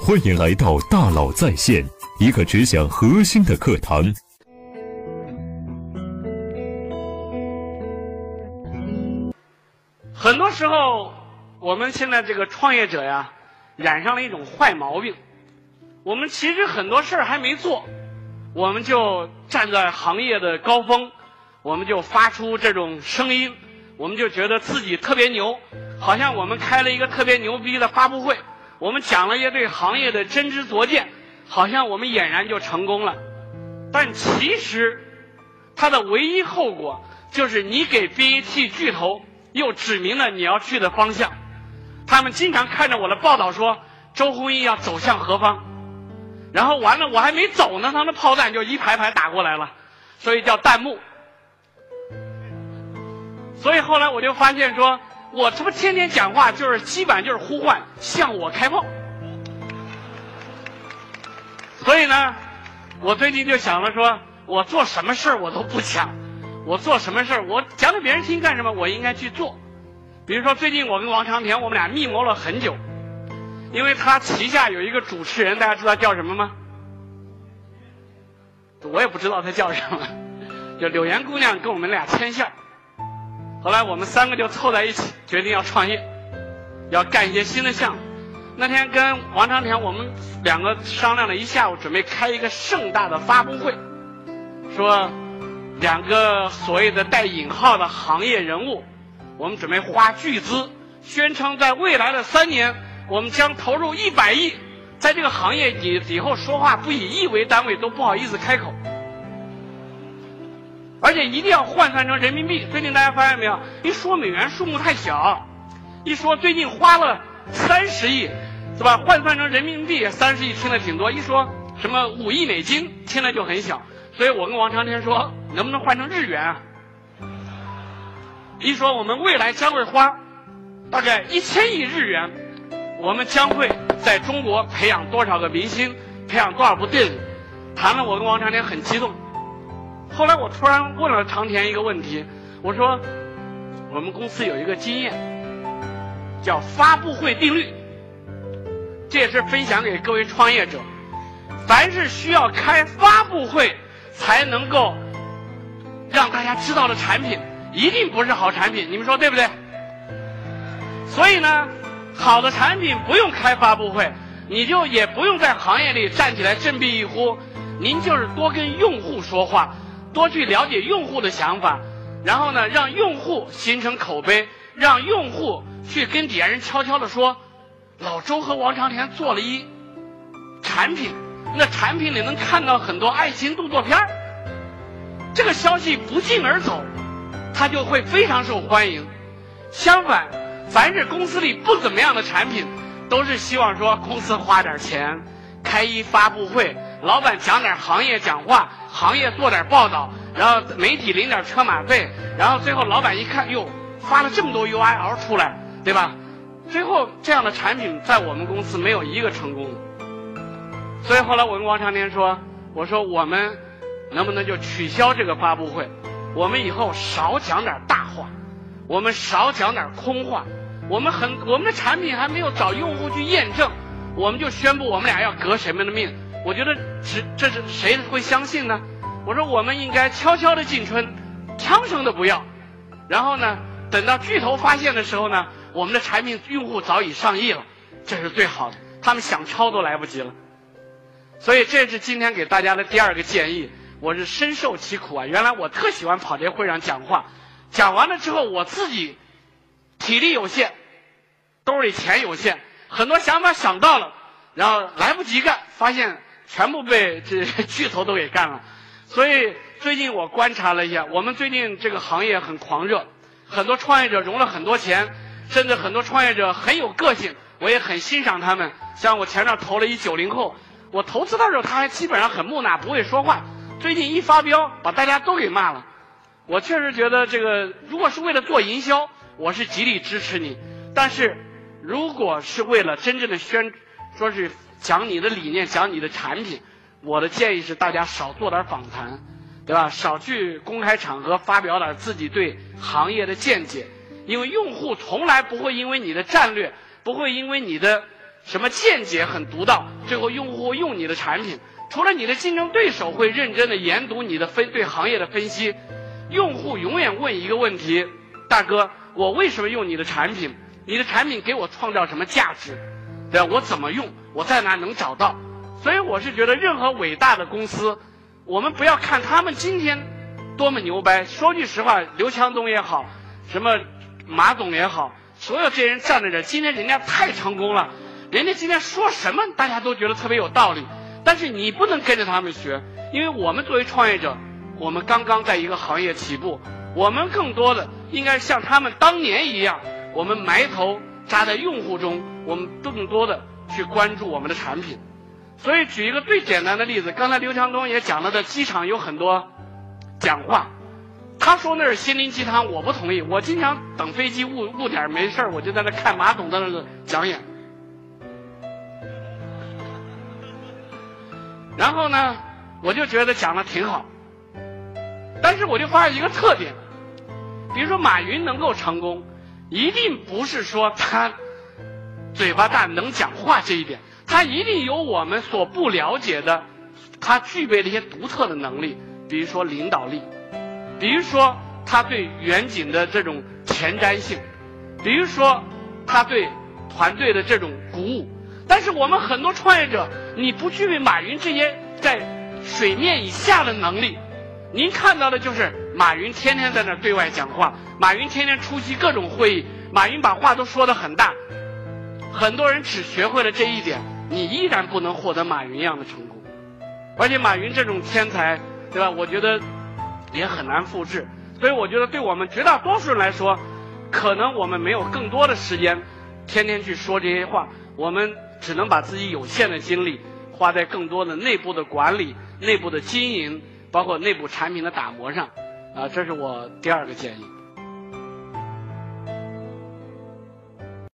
欢迎来到大佬在线，一个只讲核心的课堂。很多时候，我们现在这个创业者呀，染上了一种坏毛病。我们其实很多事儿还没做，我们就站在行业的高峰，我们就发出这种声音，我们就觉得自己特别牛，好像我们开了一个特别牛逼的发布会，我们讲了一对行业的真知灼见，好像我们俨然就成功了。但其实，它的唯一后果就是你给 BAT 巨头。又指明了你要去的方向，他们经常看着我的报道说周鸿祎要走向何方，然后完了我还没走呢，他们炮弹就一排排打过来了，所以叫弹幕。所以后来我就发现说，我他妈天天讲话就是基本就是呼唤向我开炮，所以呢，我最近就想了说，我做什么事儿我都不讲。我做什么事儿，我讲给别人听干什么？我应该去做。比如说，最近我跟王长田，我们俩密谋了很久，因为他旗下有一个主持人，大家知道叫什么吗？我也不知道他叫什么，就柳岩姑娘跟我们俩牵线后来我们三个就凑在一起，决定要创业，要干一些新的项目。那天跟王长田我们两个商量了一下午，准备开一个盛大的发布会，说。两个所谓的带引号的行业人物，我们准备花巨资，宣称在未来的三年，我们将投入一百亿，在这个行业以以后说话不以亿为单位都不好意思开口，而且一定要换算成人民币。最近大家发现没有？一说美元数目太小，一说最近花了三十亿，是吧？换算成人民币三十亿听的挺多，一说什么五亿美金听的就很小。所以我跟王长天说，能不能换成日元啊？一说我们未来将会花大概一千亿日元，我们将会在中国培养多少个明星，培养多少部电影，谈了我跟王长天很激动。后来我突然问了长田一个问题，我说我们公司有一个经验，叫发布会定律，这也是分享给各位创业者，凡是需要开发布会。才能够让大家知道的产品，一定不是好产品，你们说对不对？所以呢，好的产品不用开发布会，你就也不用在行业里站起来振臂一呼，您就是多跟用户说话，多去了解用户的想法，然后呢，让用户形成口碑，让用户去跟底下人悄悄的说，老周和王长田做了一产品。那产品里能看到很多爱情动作片儿这个消息不胫而走，它就会非常受欢迎。相反，凡是公司里不怎么样的产品，都是希望说公司花点钱开一发布会，老板讲点行业讲话，行业做点报道，然后媒体领点车马费，然后最后老板一看，哟，发了这么多 U I L 出来，对吧？最后这样的产品在我们公司没有一个成功的。所以后来我跟王长天说：“我说我们能不能就取消这个发布会？我们以后少讲点大话，我们少讲点空话。我们很我们的产品还没有找用户去验证，我们就宣布我们俩要革谁们的命？我觉得这这是谁会相信呢？我说我们应该悄悄的进春，枪声的不要。然后呢，等到巨头发现的时候呢，我们的产品用户早已上亿了，这是最好的。他们想抄都来不及了。”所以这是今天给大家的第二个建议，我是深受其苦啊！原来我特喜欢跑这会上讲话，讲完了之后我自己体力有限，兜里钱有限，很多想法想到了，然后来不及干，发现全部被这巨头都给干了。所以最近我观察了一下，我们最近这个行业很狂热，很多创业者融了很多钱，甚至很多创业者很有个性，我也很欣赏他们。像我前面投了一九零后。我投资的时候，他还基本上很木讷，不会说话。最近一发飙，把大家都给骂了。我确实觉得这个，如果是为了做营销，我是极力支持你。但是，如果是为了真正的宣，说是讲你的理念、讲你的产品，我的建议是大家少做点访谈，对吧？少去公开场合发表点自己对行业的见解，因为用户从来不会因为你的战略，不会因为你的。什么见解很独到，最后用户用你的产品，除了你的竞争对手会认真的研读你的分对行业的分析，用户永远问一个问题：大哥，我为什么用你的产品？你的产品给我创造什么价值？对吧？我怎么用？我在哪能找到？所以我是觉得，任何伟大的公司，我们不要看他们今天多么牛掰。说句实话，刘强东也好，什么马总也好，所有这些人站在这，今天人家太成功了。人家今天说什么，大家都觉得特别有道理。但是你不能跟着他们学，因为我们作为创业者，我们刚刚在一个行业起步，我们更多的应该像他们当年一样，我们埋头扎在用户中，我们更多的去关注我们的产品。所以举一个最简单的例子，刚才刘强东也讲了的，机场有很多讲话，他说那是心灵鸡汤，我不同意。我经常等飞机误误点没事我就在那看马总在那讲演。然后呢，我就觉得讲的挺好，但是我就发现一个特点，比如说马云能够成功，一定不是说他嘴巴大能讲话这一点，他一定有我们所不了解的，他具备的一些独特的能力，比如说领导力，比如说他对远景的这种前瞻性，比如说他对团队的这种鼓舞。但是我们很多创业者，你不具备马云这些在水面以下的能力。您看到的就是马云天天在那对外讲话，马云天天出席各种会议，马云把话都说得很大。很多人只学会了这一点，你依然不能获得马云一样的成功。而且马云这种天才，对吧？我觉得也很难复制。所以我觉得，对我们绝大多数人来说，可能我们没有更多的时间，天天去说这些话。我们。只能把自己有限的精力花在更多的内部的管理、内部的经营，包括内部产品的打磨上，啊，这是我第二个建议。